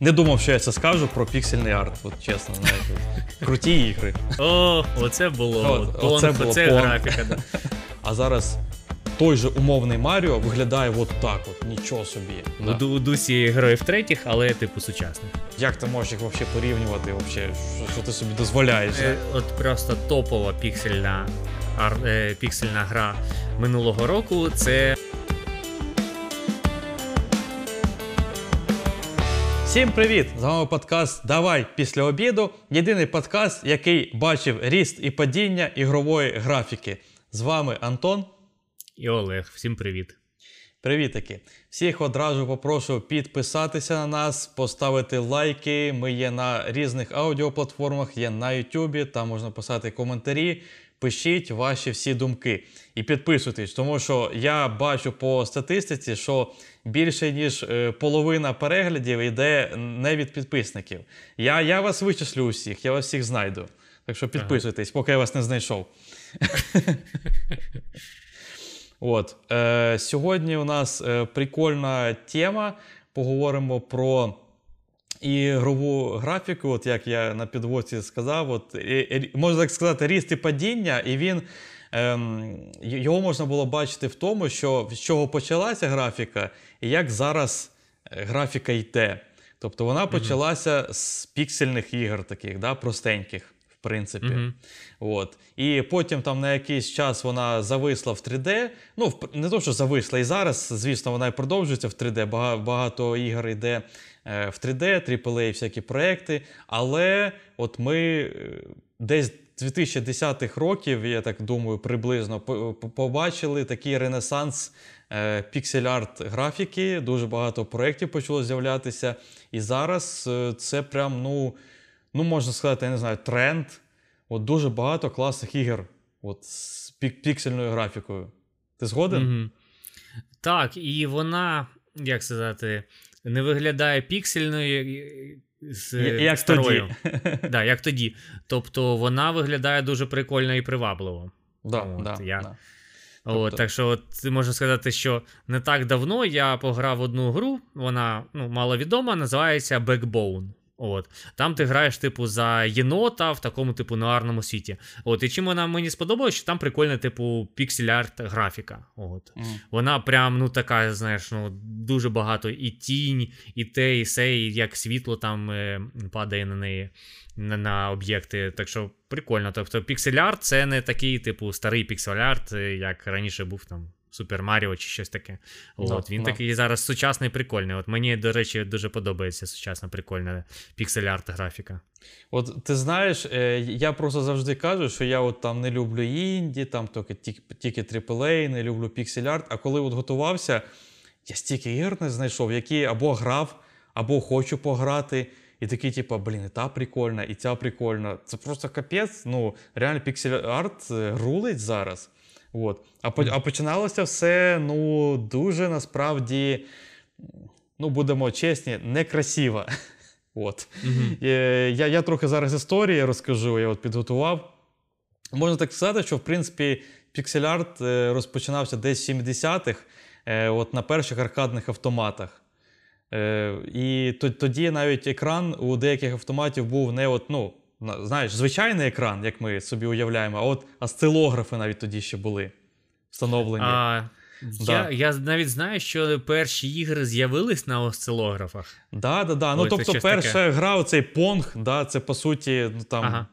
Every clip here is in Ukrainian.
Не думав, що я це скажу про піксельний арт, от чесно, знаєте. Круті ігри. О, оце було. От, Понг, оце було оце понг. графіка. Да. А зараз той же умовний Маріо виглядає от так от, нічого собі. У, Да. ду- у дусі героїв третіх, але типу сучасних. Як ти можеш їх взагалі порівнювати? Вообще? Що, що ти собі дозволяєш? Е, От просто топова піксельна, ар, е, піксельна гра минулого року. Це Всім привіт! З вами подкаст Давай після обіду. Єдиний подкаст, який бачив ріст і падіння ігрової графіки. З вами Антон. і Олег. Всім привіт. Привітики! Всіх одразу попрошу підписатися на нас, поставити лайки. Ми є на різних аудіоплатформах, є на Ютубі, там можна писати коментарі. Пишіть ваші всі думки і підписуйтесь, тому що я бачу по статистиці, що більше ніж е, половина переглядів йде не від підписників. Я, я вас вичислю усіх, я вас всіх знайду. Так що підписуйтесь, поки я вас не знайшов. От е, сьогодні у нас е, прикольна тема. Поговоримо про ігрову графіку, от як я на підводці сказав, от, і- і- можна так сказати, ріст і падіння, і він. Ем, його можна було бачити в тому, що з чого почалася графіка, і як зараз е, графіка йде. Тобто вона почалася з піксельних ігор, таких, да, простеньких, в принципі. Мгм. От. І потім там на якийсь час вона зависла в 3D. Ну, не то, що зависла, і зараз, звісно, вона і продовжується в 3D. Багато ігор йде е, в 3D, AAA, всякі проекти. Але от ми е, десь 2010-х років, я так думаю, приблизно по- по- побачили такий ренесанс е, піксель-арт графіки. Дуже багато проєктів почало з'являтися. І зараз це прям, ну, ну можна сказати, я не знаю, тренд. От дуже багато класних ігор от, з пік- піксельною графікою. Ти згоден? Мгм. Так, і вона, як сказати, не виглядає піксельною. З, як старою. тоді. Да, як тоді. Тобто вона виглядає дуже прикольно і привабливо. Да, От, да, я- да. От, Тобто- так що от, можна сказати, що не так давно я пограв одну гру, вона ну, маловідома, називається Backbone. От. Там ти граєш, типу, за єнота в такому, типу, нуарному світі. От, і чим вона мені сподобалась, що там прикольна, типу, піксель-арт графіка. От. Мгм. Вона прям, ну, така, знаєш, ну, дуже багато і тінь, і те, і се, і як світло там е, падає на неї, на, на об'єкти. Так що прикольно. Тобто, піксель-арт це не такий, типу, старий піксель-арт, е, як раніше був там. Супер Маріо чи щось таке. Да, От, він да. такий зараз сучасний, прикольний. От мені, до речі, дуже подобається сучасна прикольна піксель-арт графіка. От ти знаєш, е, я просто завжди кажу, що я от там не люблю інді, там тільки, AAA, не люблю піксель-арт. А коли от готувався, я стільки ігор не знайшов, які або грав, або хочу пограти. І такий, типу, блін, і та прикольна, і ця прикольна. Це просто капець. Ну, реально піксель-арт е, рулить зараз. От. А, а починалося все ну, дуже насправді, ну, будемо чесні, некрасиво. От. Е, Я, я трохи зараз історії розкажу, я от підготував. Можна так сказати, що в принципі піксель-арт е, розпочинався десь в 70-х, е, от на перших аркадних автоматах. І тоді навіть екран у деяких автоматів був не от, ну, знаєш, звичайний екран, як ми собі уявляємо, а от осцилографи навіть тоді ще були встановлені. А, Да. я, я навіть знаю, що перші ігри з'явились на осцилографах. Да, да, да. Ну, Ой, тобто, перша таке. гра, оцей понг, да, це по суті, ну там Ага.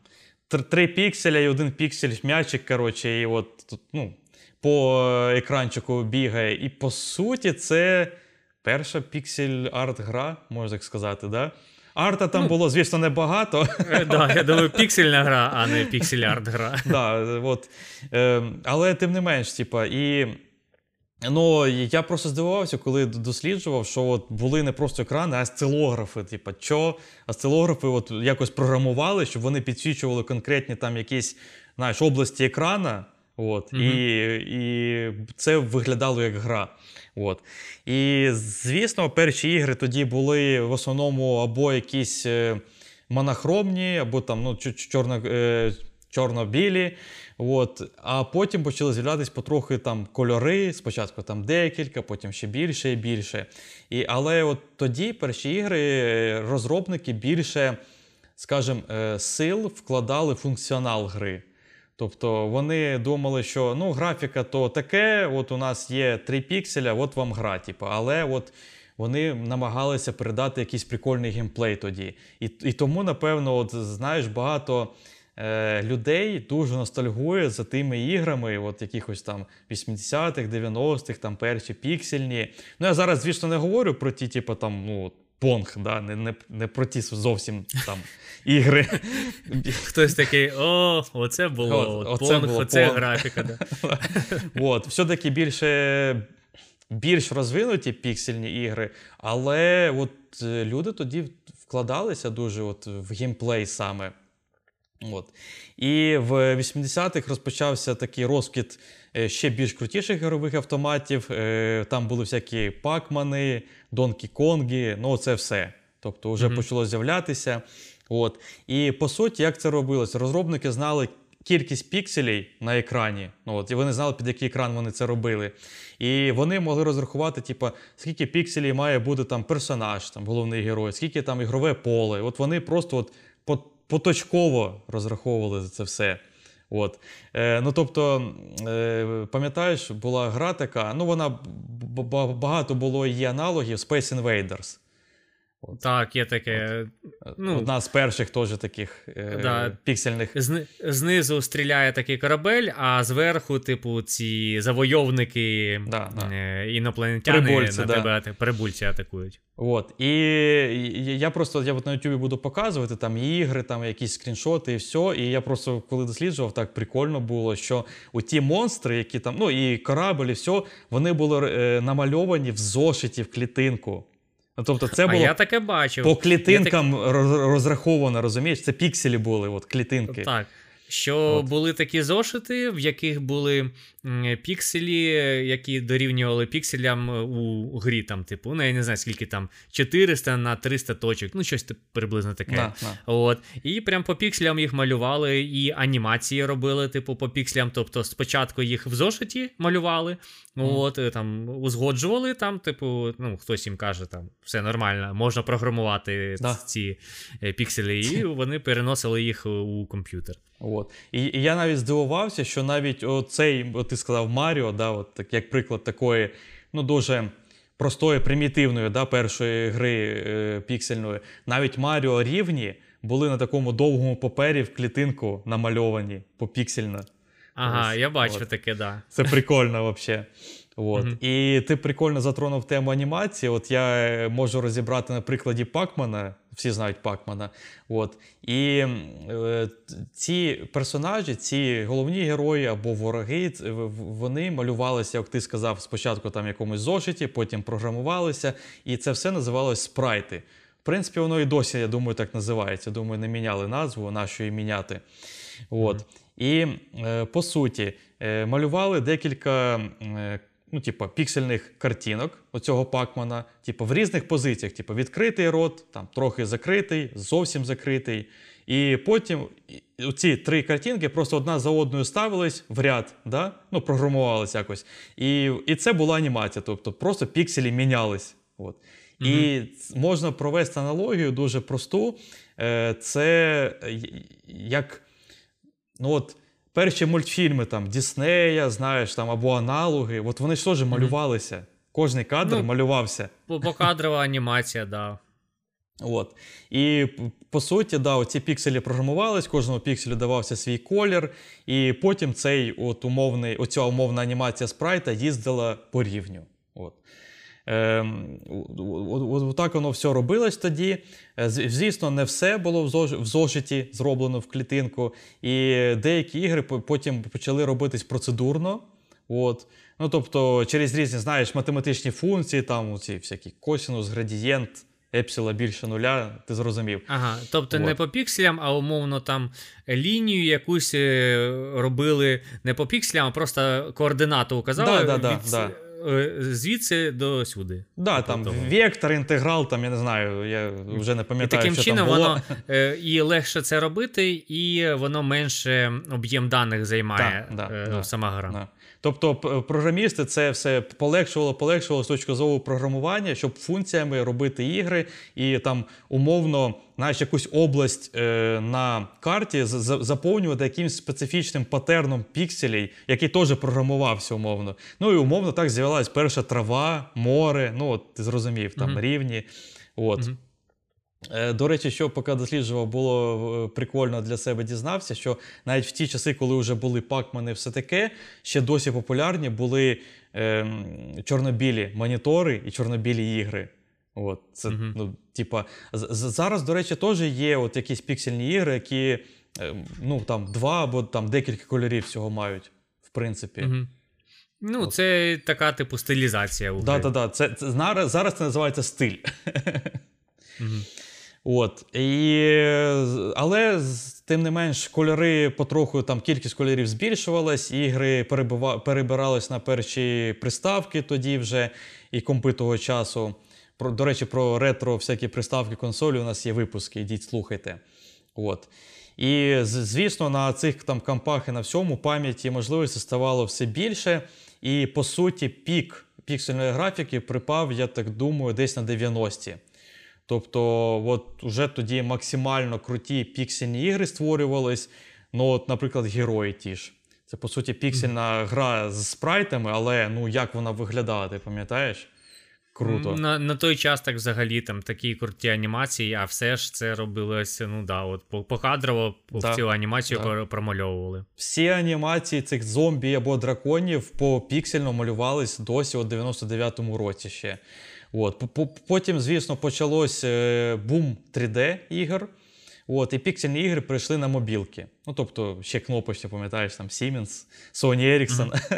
три пікселя і один піксель м'ячик, коротше, і от тут, ну, по е, екранчику бігає. І по суті, це перша піксель-арт гра, можна так сказати, да? Арта там Ну. було, звісно, небагато. Е, Да, я думаю, піксельна гра, а не піксель-арт гра. да, от. Е, але тим не менш, типа, і. Ну, я просто здивувався, коли досліджував, що от були не просто екрани, а осцилографи. Типа, що осцилографи от якось програмували, щоб вони підсвічували конкретні там якісь знаєш, області екрана. От, Мгм. і, і це виглядало як гра. От. І звісно, перші ігри тоді були в основному або якісь е, монохромні, або там ну, чорно, е, чорно-білі. От. А потім почали з'являтися потрохи там кольори, спочатку там декілька, потім ще більше і більше. І, але от тоді перші ігри е, розробники більше, скажімо, сил вкладали в функціонал гри. Тобто вони думали, що ну, графіка то таке, от у нас є 3 пікселя, от вам гра. Типу. Але от вони намагалися передати якийсь прикольний геймплей тоді. І, і тому, напевно, от, знаєш, багато е, людей дуже ностальгує за тими іграми, от якихось там 80-х, 90-х, там перші піксельні. Ну, я зараз, звісно, не говорю про ті, типу, там, ну. Понг, да, не, не, не про ті зовсім там ігри. Хтось такий, о, оце було, От, оце понг, було оце понг». графіка. Да. От, все-таки більше, більш розвинуті піксельні ігри, але от е, люди тоді вкладалися дуже от в геймплей саме. От. І в 80-х розпочався такий розквіт е, ще більш крутіших ігрових автоматів. Е, Там були всякі пакмани, Донкі Конги, ну це все. Тобто вже Мгм. почало з'являтися. От. І по суті, як це робилось? Розробники знали кількість пікселей на екрані. Ну, от, і вони знали, під який екран вони це робили. І вони могли розрахувати, типу, скільки пікселів має бути там персонаж, там, головний герой, скільки там ігрове поле. От вони просто от, поточково розраховували це все. От. Е, ну, тобто, е, пам'ятаєш, була гра така, ну вона багато було її аналогів Space Invaders. Так, є таке. Ну, Одна з перших теж таких е, піксельних. Зни- знизу стріляє такий корабель, а зверху, типу, ці завойовники Да, да. е, інопланетяни Прибульці, на да. тебе ата- прибульці атакують. От. І я просто я от на YouTube буду показувати там ігри, там якісь скріншоти і все. І я просто коли досліджував, так прикольно було, що у ті монстри, які там, ну і корабль, і все, вони були е, намальовані в зошиті, в клітинку. Ну, тобто, це а було я таке бачив. по клітинкам роз- розраховано, розумієш? Це пікселі були, от клітинки. Так. Що От. були такі зошити, в яких були пікселі, які дорівнювали пікселям е, у грі, там, типу, ну я не знаю, скільки там 400 на 300 точок, ну щось приблизно таке. На, на. От. І прям по пікселям їх малювали, і анімації робили, типу, по пікселям. Тобто спочатку їх в зошиті малювали, от, е, там узгоджували, там, типу, ну, хтось їм каже, там, все нормально, можна програмувати Да. ці е, пікселі, і вони переносили їх у комп'ютер. От. І, і я навіть здивувався, що навіть оцей, ти сказав Маріо, да, от, так, як приклад такої, ну, дуже простої, примітивної да, першої гри е, піксельної, навіть Маріо рівні були на такому довгому папері в клітинку намальовані попіксельно. Ага, Ось, я бачив от. таке, да. Це прикольно взагалі. От. Мгм. І ти прикольно затронув тему анімації. От я е, можу розібрати на прикладі Пакмана, всі знають Пакмана. От. І е, ці персонажі, ці головні герої або вороги, вони малювалися, як ти сказав, спочатку там в якомусь зошиті, потім програмувалися, і це все називалось спрайти. В принципі, воно і досі, я думаю, так називається. Думаю, не міняли назву, нащо її міняти. От. І е, по суті, е, малювали декілька е, ну, типу, піксельних картинок оцього Пакмана, типу, в різних позиціях, типу, відкритий рот, там, трохи закритий, зовсім закритий. І потім ці три картинки просто одна за одною ставились в ряд, да? ну, програмувались якось. І, і це була анімація, тобто просто пікселі мінялись. От. І можна провести аналогію дуже просту. Е, Це як ну от, перші мультфільми там Діснея, знаєш, там, або аналоги, от вони ж теж малювалися. Кожний кадр Ну, малювався. Покадрова анімація, да. От. І по суті, да, оці пікселі програмувались, кожному пікселю давався свій колір, і потім цей от умовний, оця умовна анімація спрайта їздила по рівню. От. Ем, от, от, так воно все робилось тоді. Е, Звісно, не все було в зошиті зроблено в клітинку, і деякі ігри потім почали робитись процедурно. От. Ну, тобто, через різні, знаєш, математичні функції, там ці всякі косінус, градієнт, епсила більше нуля, ти зрозумів. Ага, тобто не по пікселям, а умовно там лінію якусь е, робили не по пікселям, а просто координату указали Да, да, да, від, да. Е, звідси до сюди. Да, Типу там того. вектор, інтеграл, там я не знаю, я вже не І пам'ятаю, таким що чином там було. воно е, і легше це робити, і воно менше об'єм даних займає Так, да, е, да. сама гра. Тобто програмісти це все полегшувало, полегшувало з точки зору програмування, щоб функціями робити ігри і там умовно знаєш, якусь область е, на карті заповнювати якимось специфічним патерном пікселей, який теж програмувався умовно. Ну і умовно так з'явилась перша трава, море. Ну от ти зрозумів, там Мгм. рівні. От. Мгм. Е, До речі, що поки досліджував, було е, прикольно для себе дізнався, що навіть в ті часи, коли вже були пакмани все таке, ще досі популярні були ем, чорнобілі монітори і чорнобілі ігри. От, це, Мгм. ну, типа, зараз, до речі, теж є от якісь піксельні ігри, які ем, ну, там, два або там, декілька кольорів всього мають, в принципі. Мгм. Ну, От. це така, типу, стилізація. у Да, да, да. Це, це, зараз, це називається стиль. Мгм. От. І, але тим не менш, кольори потроху, там кількість кольорів збільшувалась, ігри перебирались на перші приставки тоді вже і компи того часу. Про, до речі, про ретро всякі приставки консолі у нас є випуски, йдіть, слухайте. От. І звісно, на цих там компах і на всьому пам'яті можливості ставало все більше. І по суті, пік піксельної графіки припав, я так думаю, десь на 90-ті. Тобто, от уже тоді максимально круті піксельні ігри створювались. Ну, от, наприклад, герої ті ж. Це по суті піксельна гра з спрайтами, але ну як вона виглядала, ти пам'ятаєш? Круто. На, на той час так взагалі там такі круті анімації, а все ж це робилося, ну да, от по- покадрово Да, цю анімацію да. промальовували. Всі анімації цих зомбі або драконів по піксельно малювались досі у 99-му році ще. От. По- по- Потім, звісно, почалось е, бум 3D ігор. От, і піксельні ігри прийшли на мобілки. Ну, тобто, ще кнопочки, пам'ятаєш, там Siemens, Sony Ericsson.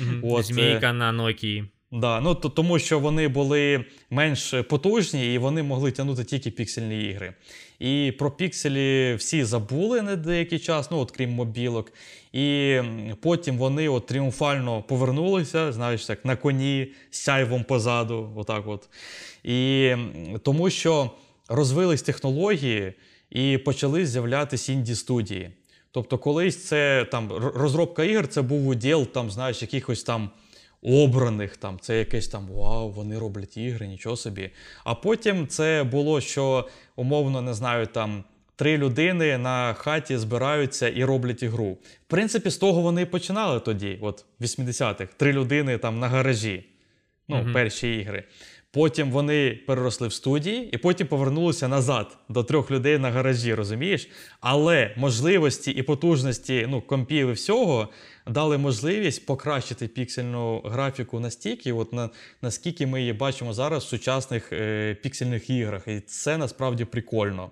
Мгм. От, е, Змійка на Nokia. Да, ну то, тому що вони були менш потужні і вони могли тягнути тільки піксельні ігри. І про пікселі всі забули на деякий час, ну от крім мобілок. І потім вони от тріумфально повернулися, знаєш, так, на коні з сяйвом позаду. Отак от. І тому що розвились технології і почали з'являтися інді-студії. Тобто, колись це там розробка ігор, це був уділ, там, знаєш, якихось там обраних, там, це якесь там вау, вони роблять ігри, нічого собі. А потім це було, що умовно не знаю, там. Три людини на хаті збираються і роблять ігру. В принципі, з того вони і починали тоді, от в 80-х. Три людини там на гаражі. Ну, Мгм. перші ігри. Потім вони переросли в студії, і потім повернулися назад до трьох людей на гаражі, розумієш? Але можливості і потужності ну, компів і всього дали можливість покращити піксельну графіку настільки, от на, наскільки ми її бачимо зараз в сучасних е, піксельних іграх. І це насправді прикольно.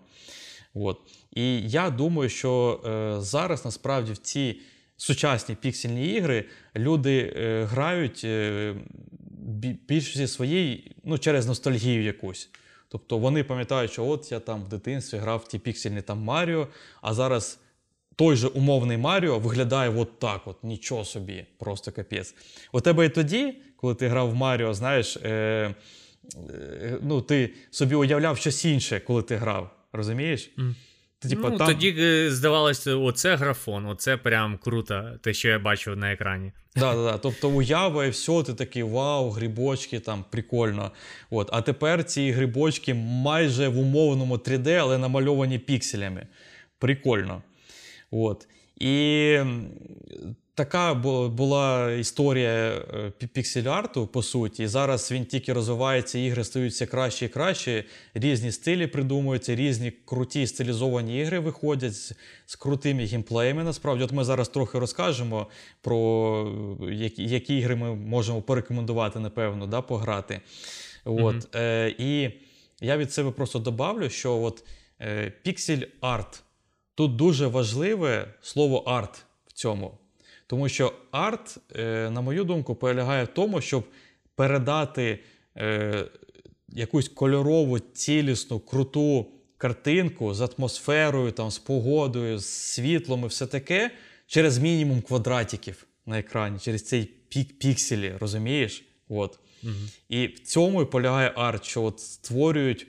От. І я думаю, що е, зараз насправді в ці сучасні піксельні ігри люди е, грають е, бі- більшості своїй ну, через ностальгію якусь. Тобто вони пам'ятають, що от я там в дитинстві грав ті піксельні там Маріо, а зараз той же умовний Маріо виглядає от так: от, нічого собі, просто капець. У тебе і тоді, коли ти грав в Маріо, знаєш, е, е, ну, ти собі уявляв щось інше, коли ти грав. Розумієш? Мгм. Ти, типа, ну, там... Тоді е, здавалося, оце графон, оце прям круто, те, що я бачив на екрані. Да, да, да. Тобто уява і все, ти такий вау, грибочки, там прикольно. От. А тепер ці грибочки майже в умовному 3D, але намальовані пікселями. Прикольно. От. І така була історія е, піксель-арту, по суті. І зараз він тільки розвивається, ігри стають все краще і краще. Різні стилі придумуються, різні круті стилізовані ігри виходять з, крутими геймплеями. Насправді, от ми зараз трохи розкажемо про е, які, які ігри ми можемо порекомендувати, напевно, да, пограти. От. Мгм. Е, і я від себе просто добавлю, що от е, піксель арт. Тут дуже важливе слово арт в цьому. Тому що арт, е, на мою думку, полягає в тому, щоб передати е, якусь кольорову, цілісну, круту картинку з атмосферою, там, з погодою, з світлом і все таке через мінімум квадратиків на екрані, через цей пік пікселі, розумієш? От. Мгм. І в цьому і полягає арт, що от створюють.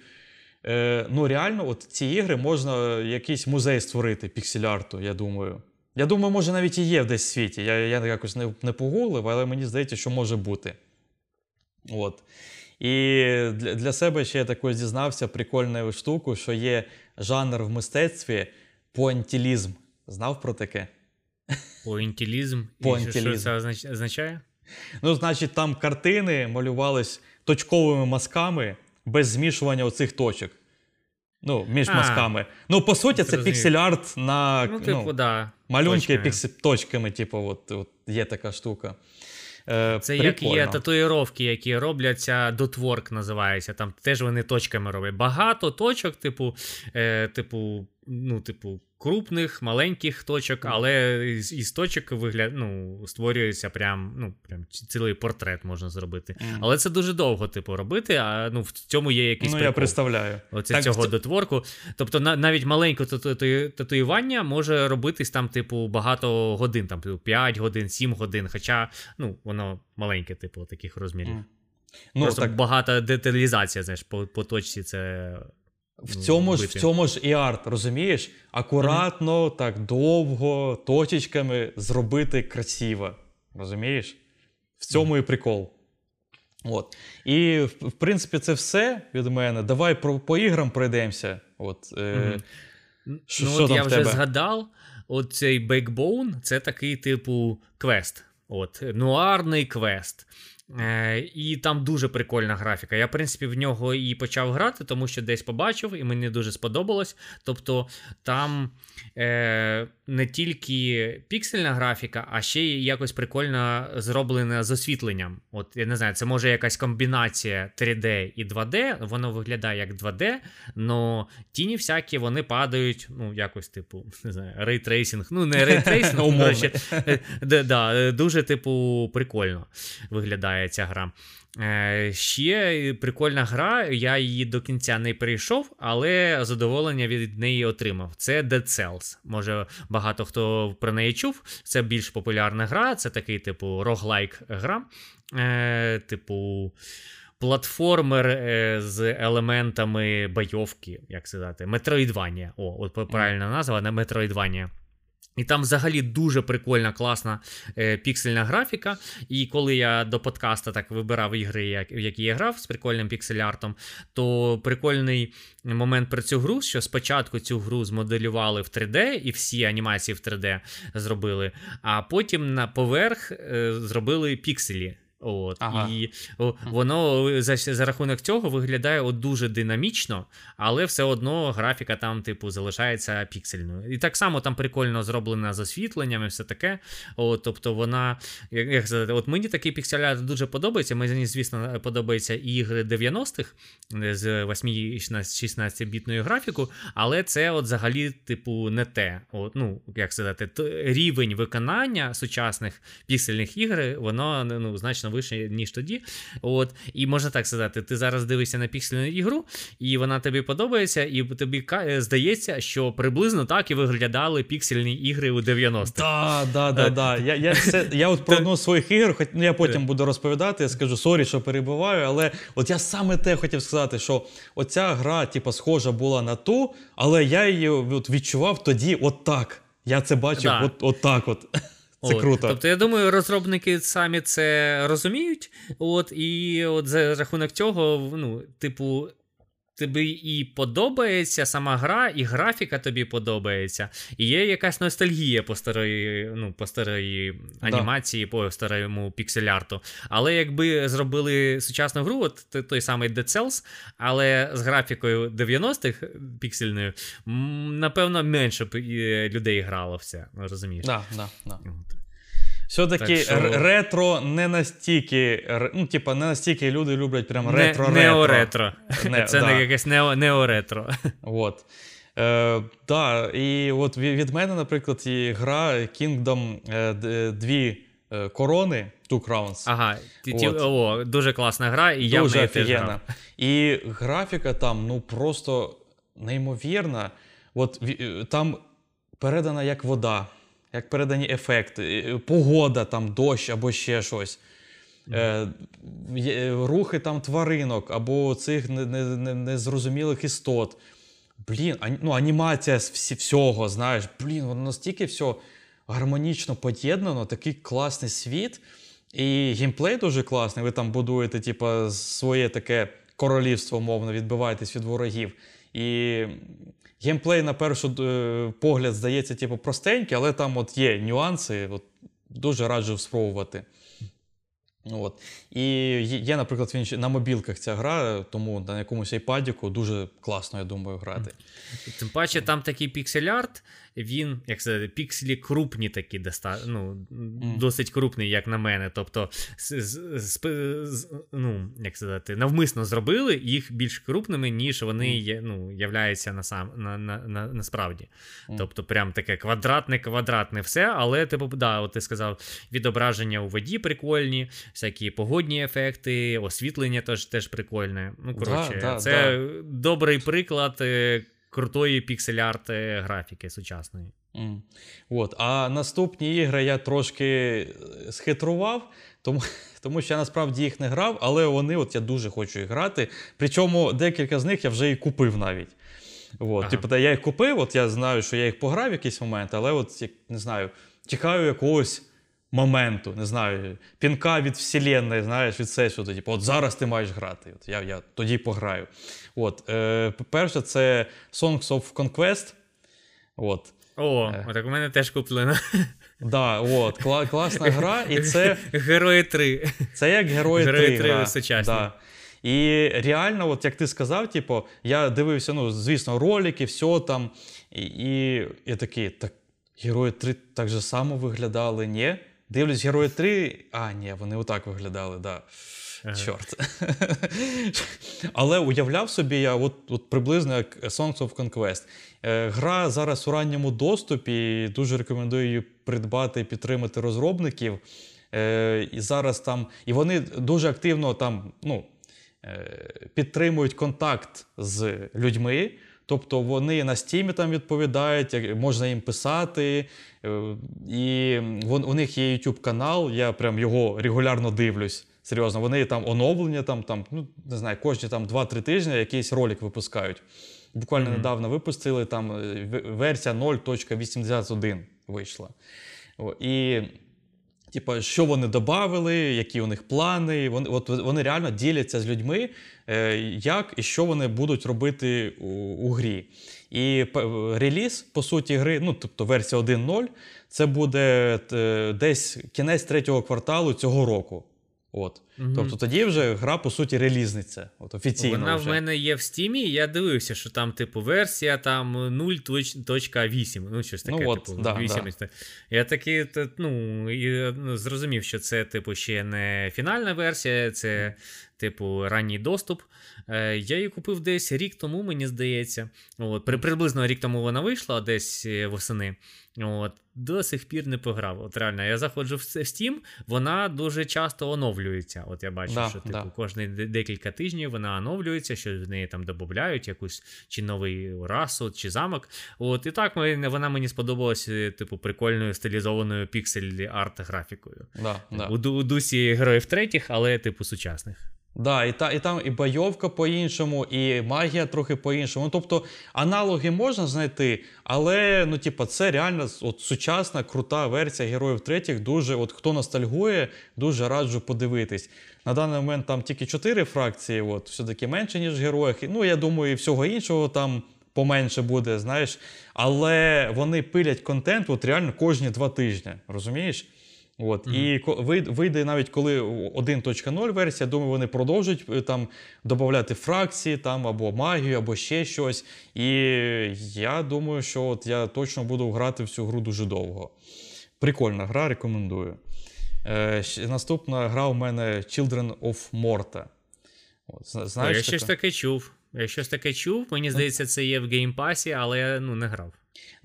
Е, ну, реально, от ці ігри можна якийсь музей створити піксель-арту, я думаю. Я думаю, може навіть і є в десь в світі. Я, я якось не, не погуглив, але мені здається, що може бути. От. І для, для себе ще я також дізнався прикольну штуку, що є жанр в мистецтві поантілізм. Знав про таке? Поінтілізм. І Поінтілізм. Що це означає? Ну, значить, там картини малювались точковими мазками без змішування оцих точок. Ну, між А. мазками. Ну, по суті, це піксель-арт на Ну, типу, да. малюнки піксель точками, типу, от, от є така штука. Е, Це як є татуїровки, які робляться, дотворк називається. Там теж вони точками роблять. Багато точок, типу, е, типу, ну, типу, крупних, маленьких точок, але із, із точок вигляд, ну, створюється прям, ну, прям цілий портрет можна зробити. Мгм. Але це дуже довго, типу, робити, а ну, в цьому є якийсь Ну, я представляю. Оце Так, цього це- дотворку. Тобто на, навіть маленьке тату- тату- татуювання може робитись там, типу, багато годин, там, типу, 5 годин, 7 годин, хоча ну, воно маленьке, типу, таких розмірів. Мгм. Ну, Просто так, багата деталізація, знаєш, по, по точці це. В цьому, ж, в цьому ж і арт, розумієш? Акуратно, так довго, точечками зробити красиво. Розумієш? В цьому і прикол. От. І, в, в принципі, це все від мене. Давай про, по іграм пройдемося. От, е, Мгм. що- ну, що от там я в вже згадав, от цей Backbone це такий, типу, квест. От, нуарний квест. Е, і там дуже прикольна графіка. Я, в принципі, в нього і почав грати, тому що десь побачив, і мені дуже сподобалось. Тобто там е, не тільки піксельна графіка, а ще й якось прикольно зроблена з освітленням. От я не знаю, це може якась комбінація 3D і 2D. Воно виглядає як 2D, але тіні всякі вони падають, ну, якось, типу, не знаю, ray tracing. Ну, не ray tracing, Умовно. Е, е, дуже, типу, прикольно виглядає ця гра. Е, ще прикольна гра, я її до кінця не прийшов, але задоволення від неї отримав. Це Dead Cells. Може, багато хто про неї чув. Це більш популярна гра, це такий, типу, roguelike гра. Е, типу. Платформер е, з елементами бойовки, як сказати, Метроїдванія. О, от правильна назва, не Метроїдванія. І там взагалі дуже прикольна, класна е, піксельна графіка. І коли я до подкаста так вибирав ігри, як, в які я грав з прикольним піксель-артом, то прикольний момент про цю гру, що спочатку цю гру змоделювали в 3D, і всі анімації в 3D зробили, а потім на поверх е, зробили пікселі. От, Ага. І о, воно за, за рахунок цього виглядає от дуже динамічно, але все одно графіка там, типу, залишається піксельною. І так само там прикольно зроблена з освітленням і все таке. От, тобто вона, як, як сказати, от мені такий піксель дуже подобається. Мені, звісно, подобаються і ігри 90-х з 8-16-бітною графіку, але це от взагалі, типу, не те. От, ну, як сказати, рівень виконання сучасних піксельних ігр, воно ну, значно вище, ніж тоді. От, і можна так сказати, ти зараз дивишся на піксельну ігру, і вона тобі подобається, і тобі здається, що приблизно так і виглядали піксельні ігри у 90-х. Да, да, да, да. Я, я, це, я от про одну з своїх ігор, хоч ну, я потім буду розповідати, я скажу sorry, що перебуваю, але от я саме те хотів сказати, що оця гра, типу, схожа була на ту, але я її от відчував тоді от так. Я це бачив Да. от, от так от. Це От. круто. Тобто, я думаю, розробники самі це розуміють. От, і от за рахунок цього, ну, типу. Тобі і подобається сама гра, і графіка тобі подобається. І є якась ностальгія по старої, ну, по старої анімації, по старому піксель-арту. Але якби зробили сучасну гру, от той самий Dead Cells, але з графікою 90-х піксельною, напевно, менше б е, людей грало в це. Розумієш? Да, да, да. От. Все-таки Так що- ретро не настільки, ну, типа, не настільки люди люблять прям Не- ретро-ретро. Неоретро. Не, Це да. не якесь нео, неоретро. От. Е, да, і от від мене, наприклад, і гра Kingdom е, дві е, корони, Two Crowns. Ага, ті, ті, о, дуже класна гра, і я в Дуже неї теж грав. І графіка там ну просто неймовірна. От е, там передана як вода, як передані ефекти, е, погода, там дощ або ще щось. Е, рухи там тваринок або цих не- не- не- незрозумілих істот. Блін, ну, анімація з всі, всього, знаєш, блін, воно настільки все гармонічно поєднано, такий класний світ. І геймплей дуже класний. Ви там будуєте, типа, своє таке королівство, мовно, відбиваєтесь від ворогів. І геймплей, на перший е, погляд, здається, типу, простенький, але там от є нюанси. От, дуже раджу спробувати. От. І є, наприклад, на мобілках ця гра, тому на якомусь айпадіку дуже класно, я думаю, грати. Тим паче, там такий піксель-арт, він, як сказати, пікселі крупні такі, доста... ну, досить крупний, як на мене. Тобто, з, з, з- з- ну, як сказати, навмисно зробили їх більш крупними, ніж вони є, ну, являються на сам, на, на, на, насправді. Тобто, прям таке квадратне, квадратне все, але, типу, да, от ти сказав, відображення у воді прикольні, всякі погодні ефекти, освітлення теж, теж прикольне. Ну, коротше, да, це добрий приклад е, крутої піксель-арт графіки сучасної. М. От. А наступні ігри я трошки е, схитрував, тому, тому що я насправді їх не грав, але вони от я дуже хочу їх грати. Причому декілька з них я вже і купив навіть. От. Ага. Типу, я їх купив, от я знаю, що я їх пограв в якийсь момент, але от не знаю, чекаю якогось моменту, не знаю, пінка від вселенної, знаєш, від всесвіту. Типу, от зараз ти маєш грати. От я, я тоді пограю. От, е, перше, це Songs of Conquest. От. О, Е. отак у мене теж куплено. Да, от, кла- класна гра, і це, Герої 3. це як герої Герої 3 три гра. сучасні. Да. І реально, от як ти сказав, типу, я дивився, ну, звісно, ролики, все там. І, і я такий, так, герої 3 так же само виглядали, ні? Дивлюсь, герої 3, а, ні, вони отак виглядали, да. Ага. Чорт. Але уявляв собі я от, от приблизно як Songs of Conquest. Е, Гра зараз у ранньому доступі. Дуже рекомендую її придбати і підтримати розробників. Е, І зараз там, і вони дуже активно там, ну, е, підтримують контакт з людьми. Тобто вони на стімі там відповідають, можна їм писати. е, І вон, у них є YouTube канал, я прям його регулярно дивлюсь. Серйозно, вони там оновлення, там, там, ну, не знаю, кожні там 2-3 тижні якийсь ролик випускають. Буквально Мгм. недавно випустили там е, версія 0.81 вийшла. І Типа, що вони додали, які у них плани. Вони, от, вони реально діляться з людьми, е, як і що вони будуть робити у, у грі. І п- реліз, по суті, гри, ну тобто версія 1.0, це буде е, десь кінець третього кварталу цього року. От. Угу. Тобто тоді вже гра, по суті, релізниця. От офіційно. Вона вже. в мене є в стімі, я дивився, що там, типу, версія там 0.8. Ну, щось таке, Ну, от, типу, да, 8. да. Я таки, ну, і, ну, зрозумів, що це, типу, ще не фінальна версія, це, типу, ранній доступ. Е, я її купив десь рік тому, мені здається. От, приблизно рік тому вона вийшла, десь е, восени. От, до сих пір не пограв. От реально, я заходжу в Steam, вона дуже часто оновлюється. От я бачу, Да, що типу, да. кожні декілька тижнів вона оновлюється, що в неї там додають якусь чи новий расу, чи замок. От і так вона мені сподобалася, типу, прикольною стилізованою піксель арт графікою. Да, да. У, у дусі героїв третіх, але типу сучасних. Да, і, та, і там і бойовка по-іншому, і магія трохи по-іншому. Ну, тобто аналоги можна знайти, але ну, типу, це реально от, сучасна, крута версія героїв третіх. Дуже, от хто ностальгує, дуже раджу подивитись. На даний момент там тільки чотири фракції, от, все-таки менше, ніж героях. Ну, я думаю, і всього іншого там поменше буде, знаєш. Але вони пилять контент от реально кожні два тижні. Розумієш? От, І ко- вий- вийде навіть коли 1.0 версія, думаю, вони продовжать е, там додати фракції там, або магію, або ще щось. І я думаю, що от я точно буду грати в цю гру дуже довго. Прикольна гра, рекомендую. Е, наступна гра у мене Children of Morta. От, знаєш, я щось таке чув. Я щось таке чув. Мені здається, це є в геймпасі, але я ну, не грав.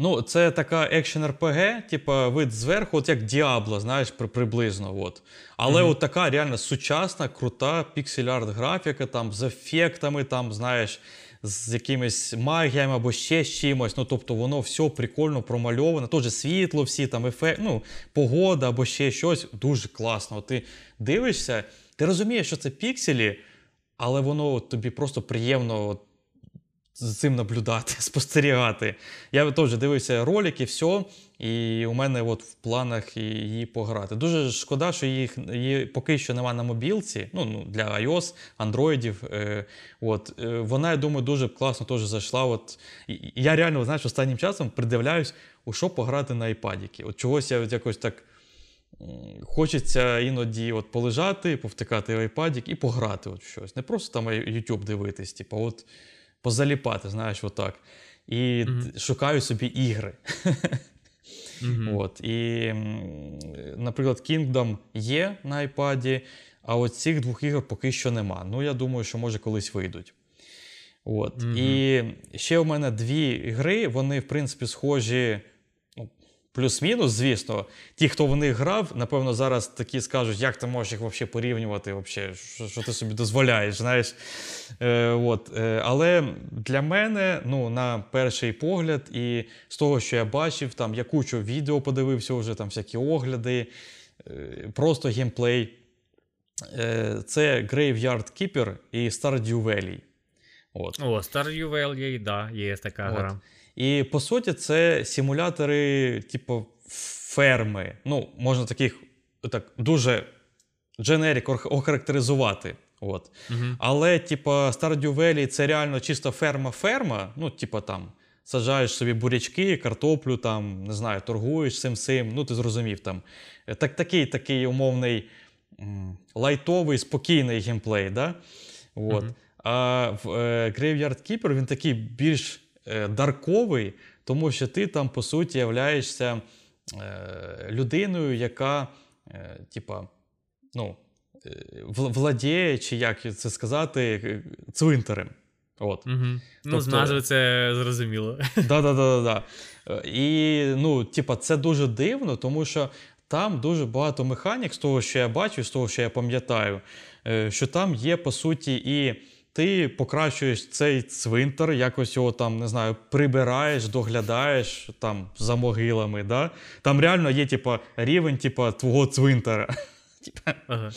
Ну, це така action RPG, типа вид зверху, от як Діабло, знаєш, при, приблизно. От. Але от така реально сучасна, крута піксель-арт графіка, там з ефектами, там, знаєш, з якимись магіями або ще з чимось. Ну, тобто воно все прикольно промальоване. Теж світло, всі там ефект, ну, погода або ще щось. Дуже класно. От Ти дивишся, ти розумієш, що це пікселі, але воно тобі просто приємно. От, з цим наблюдати, спостерігати. Я теж дивився ролики, все, і у мене от в планах її пограти. Дуже шкода, що їх, її поки що немає на мобілці, ну, ну для iOS, андроїдів. Е, от, е, вона, я думаю, дуже класно теж зайшла. От, я реально, знаєш, останнім часом придивляюсь, у що пограти на iPad. От чогось я от якось так. Хочеться іноді от полежати, повтикати в iPad і пограти от щось. Не просто там YouTube дивитись, типу, от позаліпати, знаєш, отак. І mm-hmm. шукаю собі ігри. Мгм. От. І, наприклад, Kingdom є на iPad, а от цих двох ігор поки що нема. Ну, я думаю, що може колись вийдуть. От. Мгм. І ще у мене дві гри, вони, в принципі, схожі. Ну, Плюс-мінус, звісно, ті, хто в них грав, напевно, зараз такі скажуть, як ти можеш їх взагалі порівнювати, вообще, що, що ти собі дозволяєш. знаєш. Е, от. е, але для мене, ну, на перший погляд, і з того, що я бачив, там я кучу відео подивився вже, там всякі огляди, е, просто геймплей. Е, це Graveyard Keeper і Stardew Valley. От. О, Stardew Valley, да, є така От. гра. І по суті, це симулятори, типу, ферми. Ну, можна таких так дуже дженерік охарактеризувати. От. Мгм. Але, типа, Stardew Valley це реально чисто ферма-ферма. Ну, типа там. Саджаєш собі бурячки, картоплю, там, не знаю, торгуєш цим сим. Ну, ти зрозумів там. Так, такий такий умовний лайтовий, спокійний геймплей. Да? От. Мгм. А в е, Graveyard Keeper він такий більш дарковий, тому що ти там, по суті, являєшся е, людиною, яка, е, типа, ну, е, владіє, чи як це сказати, е, цвинтарем. От. Мгм. Ну, з Тобто- назви це зрозуміло. Да-да-да-да. Е, І ну, типа, це дуже дивно, тому що там дуже багато механік з того, що я бачу, з того, що я пам'ятаю, е, що там є по суті і. Ти покращуєш цей цвинтар, якось його там, не знаю, прибираєш, доглядаєш там за могилами. Да? Там реально є, типа, рівень, типа, твого цвинтара. Типа, Ага.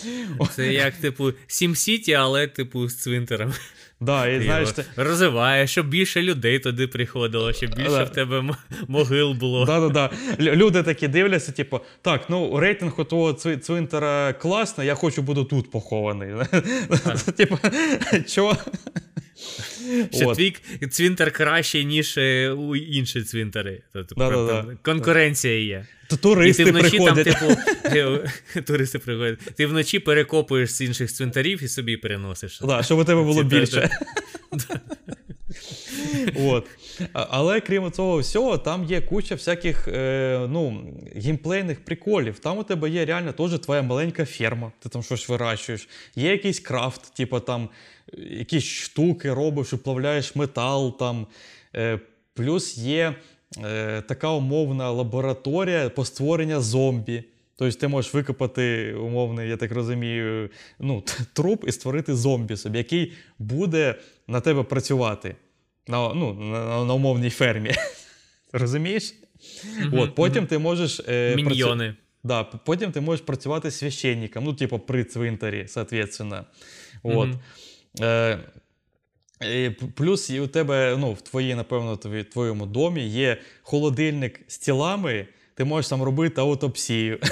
Це як, типу, Сім-Сіті, але, типу, з цвинтером. да, і знаєш, ти, розвиваєш, щоб більше людей туди приходило, щоб більше Да. в тебе могил було. Да-да-да. Лю- Люди такі дивляться, типу, так, ну рейтинг у того цви- цвинтара класний, я хочу буду тут похований. Типу, чого? Що твій цвинтар краще, ніж е, у інші цвинтари. Тобто, конкуренція є. То І ти вночі приходять. там, типу, е, туристи приходять. Ти вночі перекопуєш з інших цвинтарів і собі переносиш. Да, щоб у тебе було більше. От. Але крім цього всього, там є куча всяких е, ну, геймплейних приколів. Там у тебе є реально теж твоя маленька ферма, ти там щось вирощуєш. Є якийсь крафт, типу там е, якісь штуки робиш, уплавляєш метал. Там. Е, плюс є е, така умовна лабораторія по створенню зомбі. Тобто ти можеш викопати умовний, я так розумію, ну, труп і створити зомбі собі, який буде на тебе працювати на, ну, на, на умовній фермі. Розумієш? Мгм, От, потім мгм. ти можеш. Е, працю- Да, потім ти можеш працювати священником, ну, типу, при цвинтарі, соответственно. От. Е, і плюс і у тебе, ну, в твоїй, напевно, твої- твоєму домі є холодильник з тілами, ти можеш там робити аутопсію.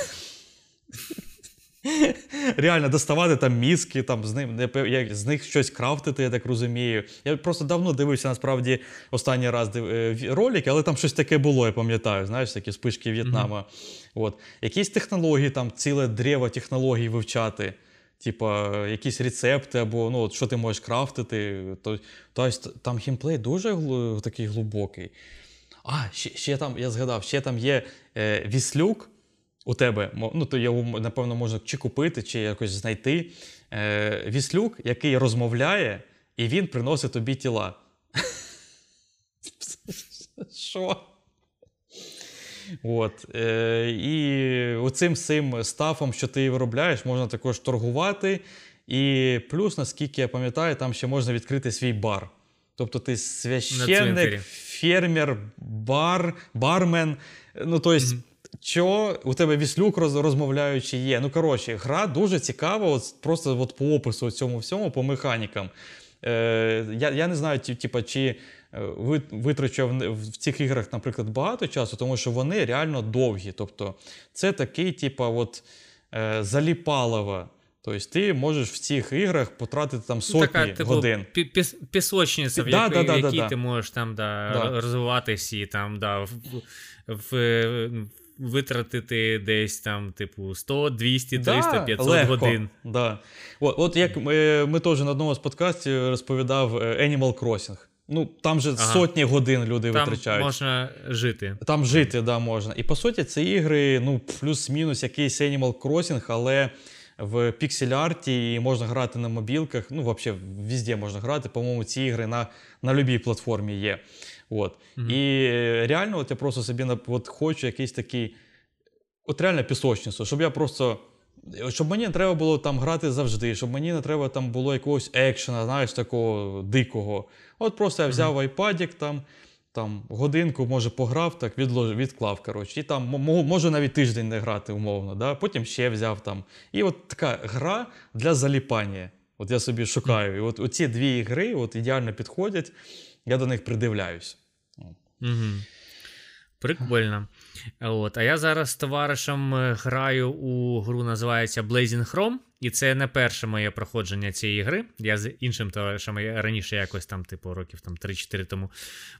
Реально доставати там мізки, там з ним як з них щось крафтити, я так розумію. Я просто давно дивився насправді останній раз див, е, ролики, але там щось таке було, я пам'ятаю. Знаєш, такі спишки В'єтнама. От. Якісь технології, там ціле древо технологій вивчати. Типа, якісь рецепти, або ну, от, що ти можеш крафтити. То- Тобто там геймплей дуже глу- такий глибокий. А, ще, ще там, я згадав, ще там є е, віслюк у тебе. Ну, то його, напевно, можна чи купити, чи якось знайти. Е, віслюк, який розмовляє, і він приносить тобі тіла. Що? От. Е, і оцим цим стафом, що ти виробляєш, можна також торгувати. І плюс, наскільки я пам'ятаю, там ще можна відкрити свій бар. Тобто ти священник, фермер, бар, бармен. Ну, тобто, Мгм. Що у тебе віслюк роз, розмовляючи є. Ну, коротше, гра дуже цікава, от, просто от по опису цьому всьому, по механікам. Е, я, я не знаю, ті- типа, чи е, витрачав в- в цих іграх, наприклад, багато часу, тому що вони реально довгі. Тобто, це такий, типа, от, е, заліпалова. Тобто, ти можеш в цих іграх потратити там сотні така, типу, годин. піс- пісочниця, в, Да, як- да, да, в да, якій да. ти можеш там да, Да. розвиватись і там, да, в, в, в- витратити десь там, типу, 100, 200, 300, 500 легко, годин. Да. От, от як ми, ми теж на одному з подкастів розповідав е, Animal Crossing. Ну, там же Ага. сотні годин люди Там витрачають. можна жити. Там жити, да, можна. І по суті, це ігри, ну, плюс-мінус якийсь Animal Crossing, але в піксель-арті і можна грати на мобілках. Ну, взагалі, везде можна грати. По-моєму, ці ігри на, на любій платформі є. От. Мгм. І е, реально, от я просто собі от хочу якийсь такий. От реально пісочницю, щоб я просто. Щоб мені не треба було там грати завжди, щоб мені не треба там було якогось екшена, знаєш, такого дикого. От просто я взяв айпадік там, там годинку, може, пограв, так відложив, відклав. коротше. І там можу навіть тиждень не грати, умовно. Да? Потім ще взяв там. І от така гра для заліпання. От я собі шукаю. І от оці дві ігри от ідеально підходять, я до них придивляюсь. Угу. Прикольно. От. А я зараз з товаришем е, граю у гру, називається Blazing Chrome, і це не перше моє проходження цієї гри. Я з іншим товаришем раніше якось там, типу, років там 3-4 тому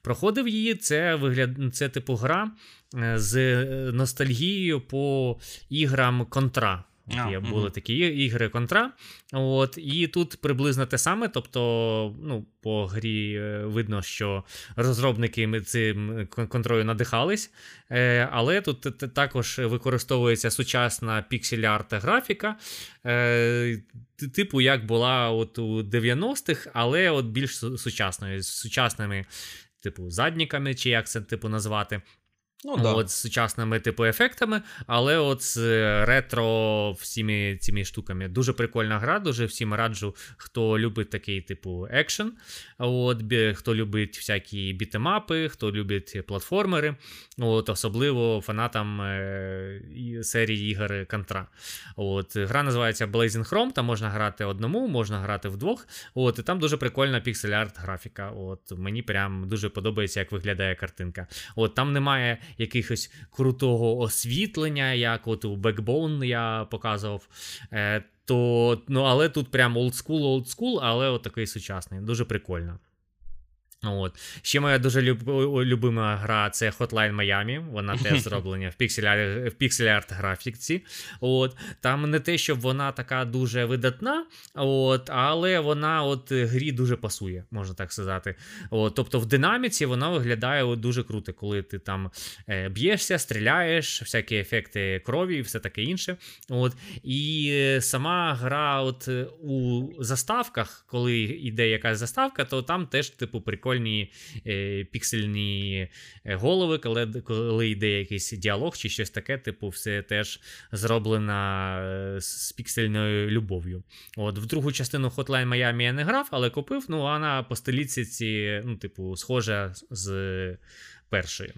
проходив її. Це вигляд... це типу гра е, з е, ностальгією по іграм Контра. Є мгм. були такі ігри контра. От, і тут приблизно те саме. Тобто, ну, по грі е, видно, що розробники цим кон- контрою надихались. Е, але тут також використовується сучасна піксель-арт графіка. Е, типу, як була от у 90-х, але от більш сучасною, з сучасними. Типу, задніками, чи як це типу назвати. Ну, да. От з сучасними типу ефектами, але от з е, ретро всіми цими штуками. Дуже прикольна гра, дуже всім раджу, хто любить такий типу екшен. От, хто любить всякі бітемапи, хто любить платформери. От, особливо фанатам е, серії ігор Контра. От, гра називається Blazing Chrome, там можна грати одному, можна грати вдвох. От, і там дуже прикольна піксель-арт графіка. От, мені прям дуже подобається, як виглядає картинка. От там немає якихось крутого освітлення, як от у Backbone я показував. Е, то, ну, але тут прям олдскул, олдскул, але от такий сучасний. Дуже прикольно. От. Ще моя дуже люб... любима гра це Hotline Miami. Вона теж зроблена в піксель, в піксель-арт графіці. От. Там не те, щоб вона така дуже видатна, от, але вона от грі дуже пасує, можна так сказати. От, тобто в динаміці вона виглядає от дуже круто, коли ти там е, б'єшся, стріляєш, всякі ефекти крові і все таке інше. От. І е, сама гра от, е, у заставках, коли йде якась заставка, то там теж, типу, прикольні е, піксельні е, голови, коли, коли йде якийсь діалог чи щось таке, типу, все теж зроблено е, з піксельною любов'ю. От, в другу частину Hotline Miami я не грав, але купив. Ну, вона по стиліці, ну, типу, схожа з першої.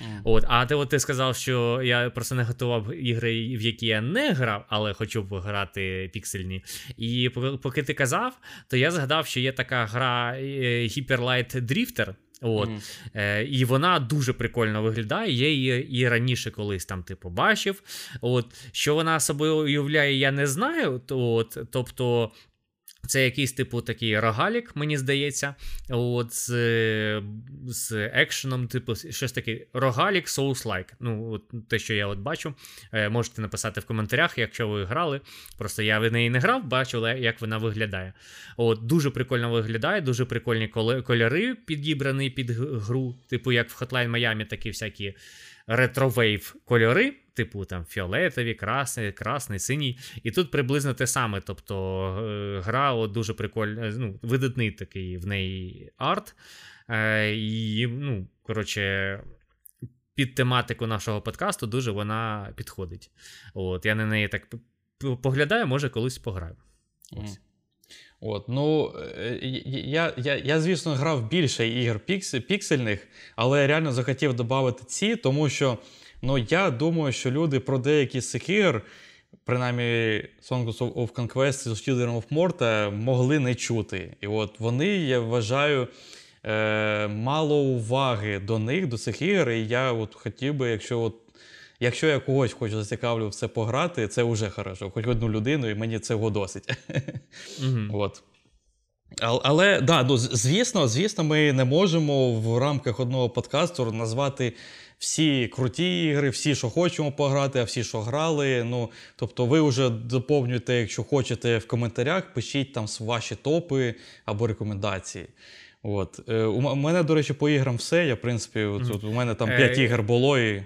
М. От, а ти от ти сказав, що я просто не готував ігри, в які я не грав, але хочу пограти піксельні. І поки- ти казав, то я згадав, що є така гра е, Hyper Light Drifter. От, Мгм. Е, і вона дуже прикольно виглядає. Я її і раніше колись там типу бачив. От, що вона собою уявляє, я не знаю. То, от, тобто. Це якийсь типу такий рогалік, мені здається. От з, з екшеном, типу, щось таке рогалік Souls-like. Ну, от те, що я от бачу. Е, можете написати в коментарях, якщо ви грали. Просто я в неї не грав, бачу, але як вона виглядає. От, дуже прикольно виглядає, дуже прикольні кольори підібрані під гру, типу, як в Hotline Miami, такі всякі ретро-вейв кольори, типу там фіолетові, красний, красний, синій. І тут приблизно те саме. Тобто е, гра от дуже прикольна, ну, видатний такий в неї арт. Е, і, ну, коротше. Під тематику нашого подкасту дуже вона підходить. От, я на неї так поглядаю, може, колись пограю. Мгм. От, ну, е, я, я, я, звісно, грав більше ігор пікс, піксельних, але я реально захотів додати ці, тому що ну, я думаю, що люди про деякі з цих ігор, принаймні Songs of Conquest з Children of Morta, могли не чути. І от вони, я вважаю, е, мало уваги до них, до цих ігор. І я от хотів би, якщо от Якщо я когось хочу зацікавлю в це пограти, це вже хорошо. Хоч одну людину, і мені цього досить. Mm-hmm. От. Але да, ну, звісно, звісно, ми не можемо в рамках одного подкасту назвати всі круті ігри, всі, що хочемо пограти, а всі, що грали. Ну, Тобто, ви вже доповнюєте, якщо хочете, в коментарях, пишіть там ваші топи або рекомендації. От. Е, у мене, до речі, по іграм все. Я, в принципі, от, от, у мене там 5 е, ігор було. і...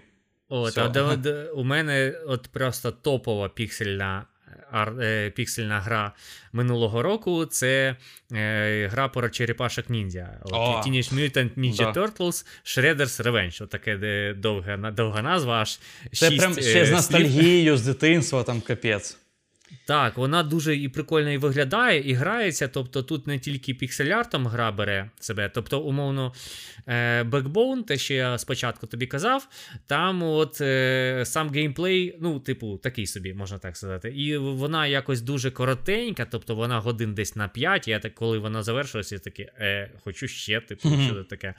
От, а у мене от просто топова піксельна піксельна гра минулого року це е, гра про черепашок ніндзя. Teenage Mutant Ninja да. Turtles Shredder's Revenge. От таке довга, довга назва. аж Це 6, прям ще е, з ностальгією, з дитинства там капець. Так, вона дуже і прикольно і виглядає, і грається. Тобто тут не тільки піксель-артом гра бере себе. Тобто, умовно, е, Backbone, те, що я спочатку тобі казав, там от е, сам геймплей, ну, типу, такий собі, можна так сказати. І вона якось дуже коротенька, тобто вона годин десь на 5. Я так, коли вона завершилася, я такий, е, хочу ще, типу, що таке.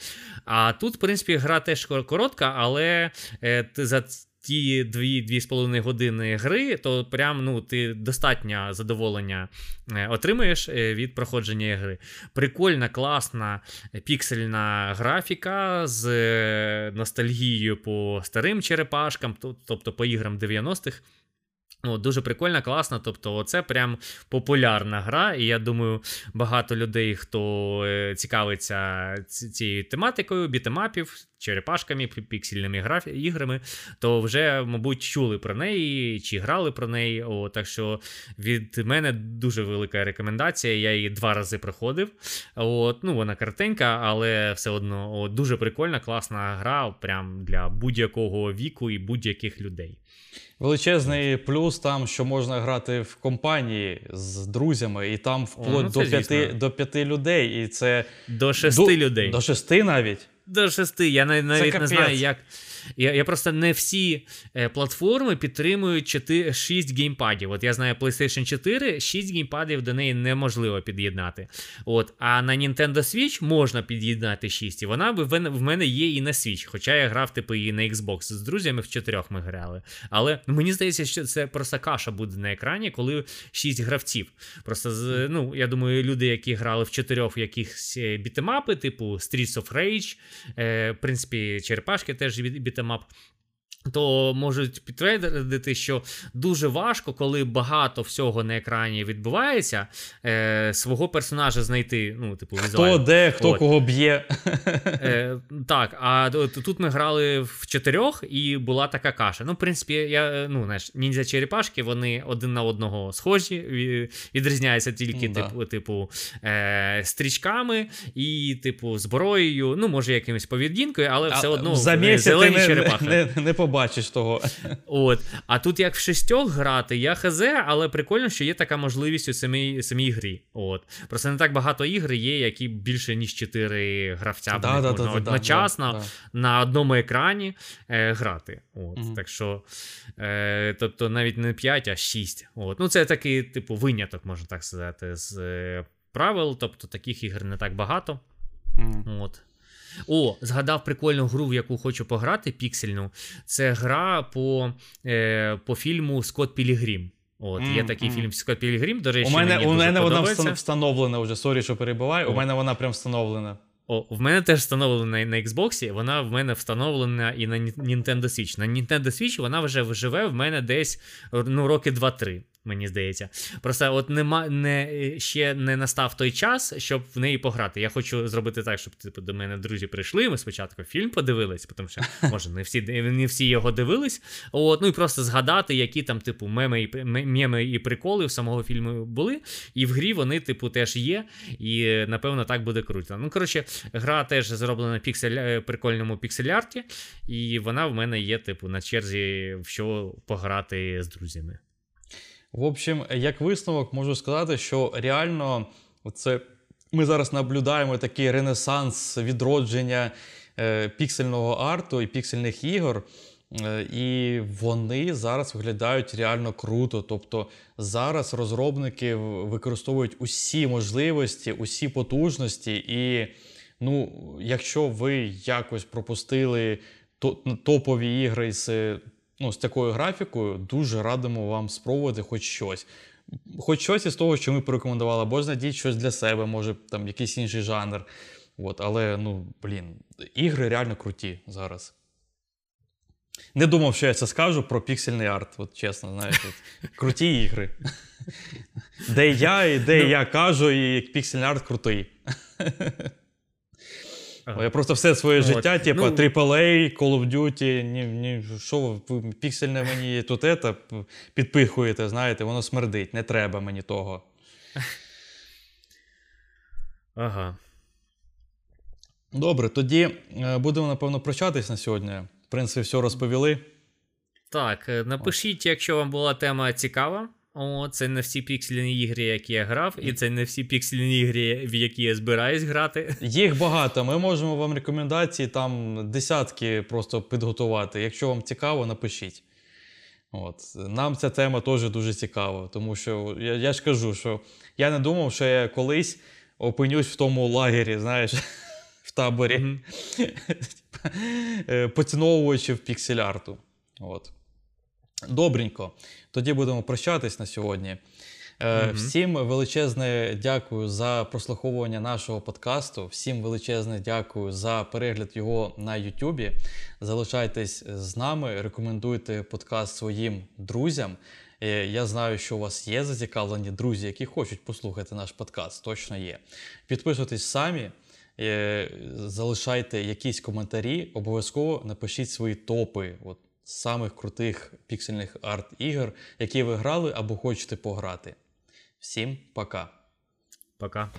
А тут, в принципі, гра теж коротка, але е, ти за ті 2-2,5 години гри, то прям ну, ти достатньо задоволення отримаєш отримуєш е, від проходження гри. Прикольна, класна піксельна графіка з е, ностальгією по старим черепашкам, тобто по іграм 90-х. Ну, Дуже прикольна, класна. Тобто, це прям популярна гра. І я думаю, багато людей, хто е, цікавиться цією тематикою, бітемапів, черепашками, піксельними графі... іграми, то вже, мабуть, чули про неї чи грали про неї. О, Так що від мене дуже велика рекомендація. Я її два рази проходив. От, ну, Вона картенька, але все одно о, дуже прикольна, класна гра прям для будь-якого віку і будь-яких людей. Величезний плюс там, що можна грати в компанії з друзями, і там вплоть О, ну, до п'яти до п'яти людей. І це До шести людей. До шести навіть. До шести. Я навіть не знаю, як. Я я просто не всі е, платформи підтримують 4, 6 геймпадів. От я знаю PlayStation 4, 6 геймпадів до неї неможливо під'єднати. От, А на Nintendo Switch можна під'єднати 6. І вона в мене є і на Switch. Хоча я грав типу і на Xbox з друзями в чотирьох ми грали. Але мені здається, що це просто каша буде на екрані, коли 6 гравців. Просто ну, я думаю, люди, які грали в чотирьох якихось е, бітемапи, типу Streets of Rage, е, в принципі, черепашки теж бітемапи, them up. То можуть підтвердити, що дуже важко, коли багато всього на екрані відбувається, е, свого персонажа знайти. ну, типу, візуально. Хто де, хто От. кого б'є. Е, Так, а тут ми грали в чотирьох, і була така каша. Ну, в принципі, я, ну, знаєш, ніндзя черепашки вони один на одного схожі, відрізняються тільки, да. типу, типу е, стрічками і, типу, зброєю, ну, може, якимось поведінкою, але а, все одно зелені черепахи. Не, не, не побачиш того. От. А тут як в шістьох грати, я хз, але прикольно, що є така можливість у самій самій грі. От. Просто не так багато ігр є, які більше, ніж чотири гравця да, да, да, одночасно да, на одному екрані е, грати. От. Угу. Так що, е, тобто навіть не 5, а 6. От. Ну, Це такий, типу, виняток, можна так сказати, з е, правил. Тобто таких ігр не так багато. Угу. От. О, згадав прикольну гру, в яку хочу пограти, піксельну. Це гра по е, по фільму Скотт Пілігрім. От, mm, Є такий mm. фільм Скотт Пілігрім, до речі, у мене мені у мене вона встановлена вже. Sorry, що перебуваю. У мене вона прям встановлена. О, в мене теж встановлена на Xbox, вона в мене встановлена і на Nintendo Switch. На Nintendo Switch вона вже живе в мене десь ну, роки 2-3 мені здається. Просто от нема не ще не настав той час, щоб в неї пограти. Я хочу зробити так, щоб типу, до мене друзі прийшли. Ми спочатку фільм подивились, тому що може не всі не всі його дивились. От, Ну і просто згадати, які там, типу, меми і меми і приколи в самого фільму були. І в грі вони, типу, теж є. І напевно так буде круто. Ну, коротше, гра теж зроблена піксель, е, прикольному піксель-арті, і вона в мене є, типу, на черзі, в що пограти з друзями. В общем, як висновок, можу сказати, що реально Оце ми зараз наблюдаємо такий ренесанс відродження е, піксельного арту і піксельних ігор. Е, І вони зараз виглядають реально круто. Тобто зараз розробники використовують усі можливості, усі потужності. І ну, якщо ви якось пропустили топові ігри з, ну, з такою графікою, дуже радимо вам спробувати хоч щось. Хоч щось із того, що ми порекомендували, або знайдіть щось для себе, може там якийсь інший жанр. От, але, ну, блін, ігри реально круті зараз. Не думав, що я це скажу про піксельний арт, от чесно, знаєш, от, круті ігри. Де я, і де Ну. я кажу, і піксельний арт крутий. Ага. Я просто все своє От. життя, типу, Ну. AAA, Call of Duty, ні, ні, що ви піксельне мені тут ета підпихуєте, знаєте, воно смердить, не треба мені того. Ага. Добре, тоді е, будемо, напевно, прощатись на сьогодні. В принципі, все розповіли. Так, е, напишіть, якщо вам була тема цікава. О, це не всі піксельні ігри, які я грав, і це не всі піксельні ігри, в які я збираюсь грати. Їх багато. Ми можемо вам рекомендації там десятки просто підготувати. Якщо вам цікаво, напишіть. От. Нам ця тема теж дуже цікава, тому що я, я ж кажу, що я не думав, що я колись опинюсь в тому лагері, знаєш, в таборі, е, поціновувачів піксель-арту. От. Добренько. Тоді будемо прощатись на сьогодні. Е, Мгм. Всім величезне дякую за прослуховування нашого подкасту. Всім величезне дякую за перегляд його на Ютубі. Залишайтесь з нами, рекомендуйте подкаст своїм друзям. Е, Я знаю, що у вас є зацікавлені друзі, які хочуть послухати наш подкаст. Точно є. Підписуйтесь самі. е, Залишайте якісь коментарі, обов'язково напишіть свої топи от, самих крутих піксельних арт-ігор, які ви грали або хочете пограти. Всім пока! Пока.